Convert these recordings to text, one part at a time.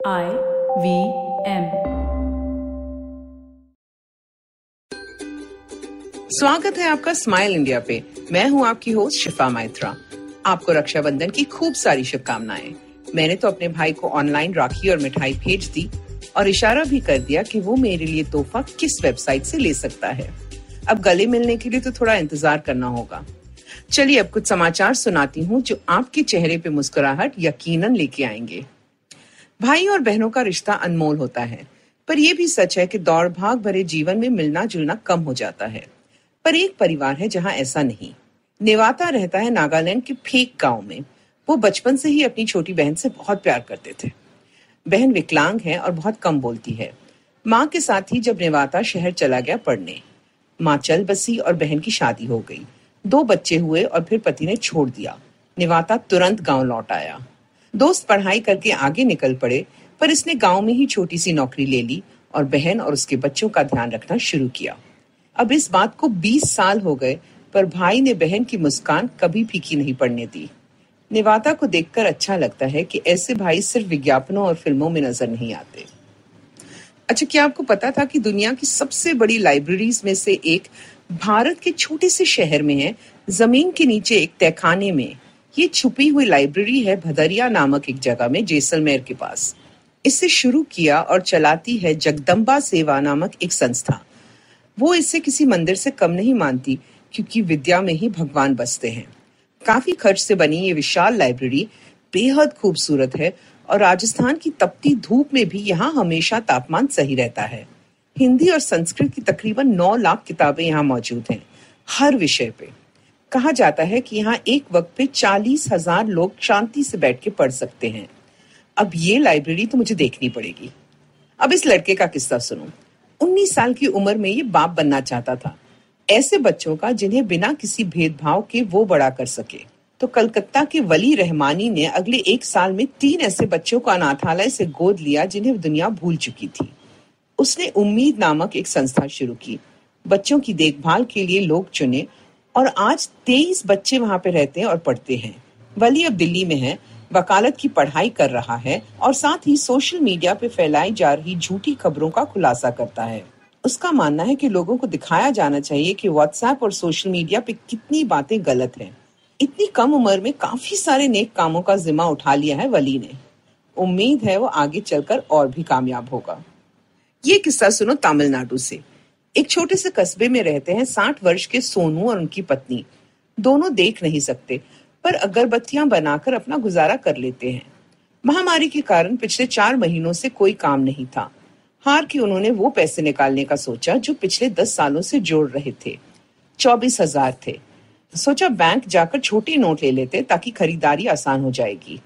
I V M. स्वागत है आपका स्माइल इंडिया पे। मैं हूँ आपकी होस्ट शिफा माइत्रा। आपको रक्षाबंधन की खूब सारी शुभकामनाएँ। मैंने तो अपने भाई को ऑनलाइन राखी और मिठाई भेज दी और इशारा भी कर दिया कि वो मेरे लिए तोहफा किस वेबसाइट से ले सकता है। अब गले मिलने के लिए तो थोड़ा इंतज़ार करना होगा। चलिए अब कुछ समाचार सुनाती हूँ जो आपके चेहरे पे मुस्कुराहट यकीनन लेके आएँगे। भाई और बहनों का रिश्ता अनमोल होता है। पर यह भी सच है कि दौड़ भाग भरे जीवन में मिलना जुलना कम हो जाता है। पर एक परिवार है जहाँ ऐसा नहीं। नेवाता रहता है नागालैंड के फेक गाँव में। वो बचपन से ही अपनी छोटी बहन से बहुत प्यार करते थे। बहन विकलांग है और बहुत कम बोलती है। माँ के साथ ही जब नेवाता शहर चला गया पढ़ने। माँ चल बसी और बहन की शादी हो गई। दो बच्चे हुए और फिर पति ने छोड़ दिया। निवाता तुरंत गाँव लौट आया। दोस्त पढ़ाई करके आगे निकल पड़े, पर इसने गाँव में ही छोटी सी नौकरी ले ली और बहन और उसके बच्चों का ध्यान रखना शुरू किया। अब इस बात को 20 साल हो गए, पर भाई ने बहन की मुस्कान कभी फीकी नहीं पड़ने दी। निवाता को देखकर अच्छा लगता है कि ऐसे भाई सिर्फ़ विज्ञापनों और फ़िल्मों में नज़र नहीं आते। अच्छा क्या आपको पता था कि दुनिया की सबसे बड़ी लाइब्रेरीज में से एक भारत के छोटे से शहर में है, ज़मीन के नीचे एक तहखाने में? ये छुपी हुई लाइब्रेरी है भदरिया नामक एक जगह में, जैसलमेर के पास। इसे शुरू किया और चलाती है जगदम्बा सेवा नामक एक संस्था। वो इसे किसी मंदिर से कम नहीं मानती, क्योंकि विद्या में ही भगवान बसते हैं। काफ़ी खर्च से बनी ये विशाल लाइब्रेरी बेहद खूबसूरत है और राजस्थान की तपती धूप में भी यहाँ हमेशा तापमान सही रहता है। हिंदी और संस्कृत की तकरीबन नौ लाख किताबें यहाँ मौजूद हैं, हर विषय पे। कहा जाता है कि यहाँ एक वक्त पे चालीस हज़ार लोग शांति से बैठ के पढ़ सकते हैं। अब ये लाइब्रेरी तो मुझे देखनी पड़ेगी। अब इस लड़के का किस्सा सुनो। 19 साल की उम्र में ये बाप बनना चाहता था। ऐसे बच्चों का जिन्हें बिना किसी भेदभाव के वो बड़ा कर सके। तो कलकत्ता के वली रहमानी ने अगले एक साल में तीन ऐसे बच्चों को अनाथालय से गोद लिया जिन्हें दुनिया भूल चुकी थी। उसने उम्मीद नामक एक संस्था शुरू की। बच्चों की देखभाल के लिए लोग चुने और आज तेईस बच्चे वहाँ पे रहते हैं और पढ़ते हैं। वली अब दिल्ली में है, वकालत की पढ़ाई कर रहा है और साथ ही सोशल मीडिया पे फैलाई जा रही झूठी खबरों का खुलासा करता है। उसका मानना है कि लोगों को दिखाया जाना चाहिए कि व्हाट्सएप और सोशल मीडिया पे कितनी बातें गलत हैं। इतनी कम उम्र में काफ़ी सारे नेक कामों का जिम्मा उठा लिया है वली ने। उम्मीद है वो आगे चलकर और भी कामयाब होगा। ये किस्सा सुनो तमिलनाडु से। एक छोटे से कस्बे में रहते हैं, साठ वर्ष के सोनू और उनकी पत्नी। दोनों देख नहीं सकते, पर अगरबत्तियाँ बनाकर अपना गुजारा कर लेते हैं। महामारी के कारण पिछले चार महीनों से कोई काम नहीं था। हार के उन्होंने वो पैसे निकालने का सोचा जो पिछले दस सालों से जोड़ रहे थे। चौबीस हज़ार थे। सोचा बैंक जाकर छोटे नोट ले लेते ताकि खरीदारी आसान हो जाएगी।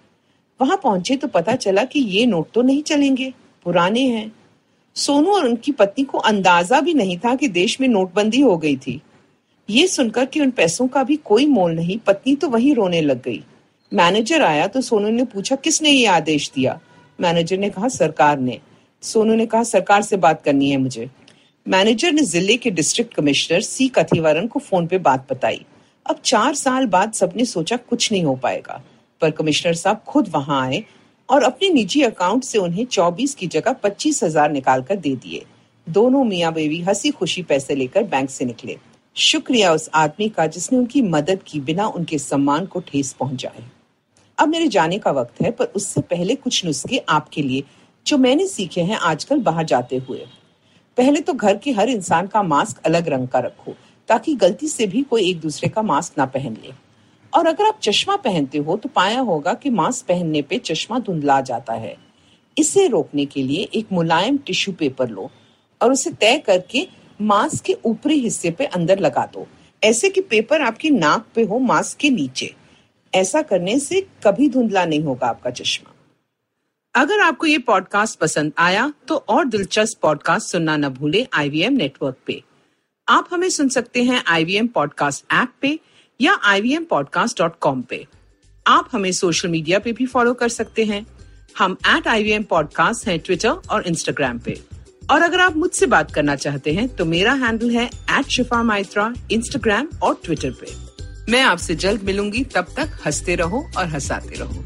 वहाँ पहुँचे तो पता चला कि ये नोट तो नहीं चलेंगे। पुराने हैं। सोनू और उनकी पत्नी को अंदाज़ा भी नहीं था कि देश में नोटबंदी हो गई थी। ये सुनकर कि उन पैसों का भी कोई मोल नहीं, पत्नी तो वहीं रोने लग गई। मैनेजर आया तो सोनू ने पूछा, किसने ये आदेश दिया? मैनेजर ने कहा, सरकार ने। सोनू ने कहा, सरकार से बात करनी है मुझे। मैनेजर ने ज़िले के डिस्ट्रिक्ट कमिश्नर सी कथिवारन को फ़ोन पे बात बताई। अब चार साल बाद सबने सोचा कुछ नहीं हो पाएगा, पर कमिश्नर साहब खुद वहाँ आए और अपने निजी अकाउंट से उन्हें 24 की जगह पच्चीस हज़ार निकाल कर दे दिए। दोनों मियाँ बेबी हँसी खुशी पैसे लेकर बैंक से निकले। शुक्रिया उस आदमी का जिसने उनकी मदद की बिना उनके सम्मान को ठेस पहुँचाए अब मेरे जाने का वक्त है, पर उससे पहले कुछ नुस्खे आपके लिए, जो मैंने सीखे हैं आजकल बाहर जाते हुए। पहले तो घर के हर इंसान का मास्क अलग रंग का रखो, ताकि गलती से भी कोई एक दूसरे का मास्क ना पहन ले। और अगर आप चश्मा पहनते हो तो पाया होगा कि मास्क पहनने पे चश्मा धुंधला जाता है। इसे रोकने के लिए एक मुलायम टिश्यू पेपर लो और उसे तय करके मास्क के ऊपरी हिस्से पे अंदर लगा दो। ऐसे कि पेपर आपकी नाक पे हो, मास्क के नीचे। ऐसा करने से कभी धुंधला नहीं होगा आपका चश्मा। अगर आपको ये पॉडकास्ट पसंद आया तो और दिलचस्प पॉडकास्ट सुनना न भूले आईवीएम नेटवर्क पे। आप हमें सुन सकते हैं आईवीएम पॉडकास्ट ऐप पे या ivmpodcast.com पे। आप हमें सोशल मीडिया पे भी फॉलो कर सकते हैं। हम एट आई वी पॉडकास्ट हैं ट्विटर और इंस्टाग्राम पे। और अगर आप मुझसे बात करना चाहते हैं तो मेरा हैंडल है एट शिफा माइत्रा इंस्टाग्राम और ट्विटर पे। मैं आपसे जल्द मिलूँगी, तब तक हँसते रहो और हंसाते रहो।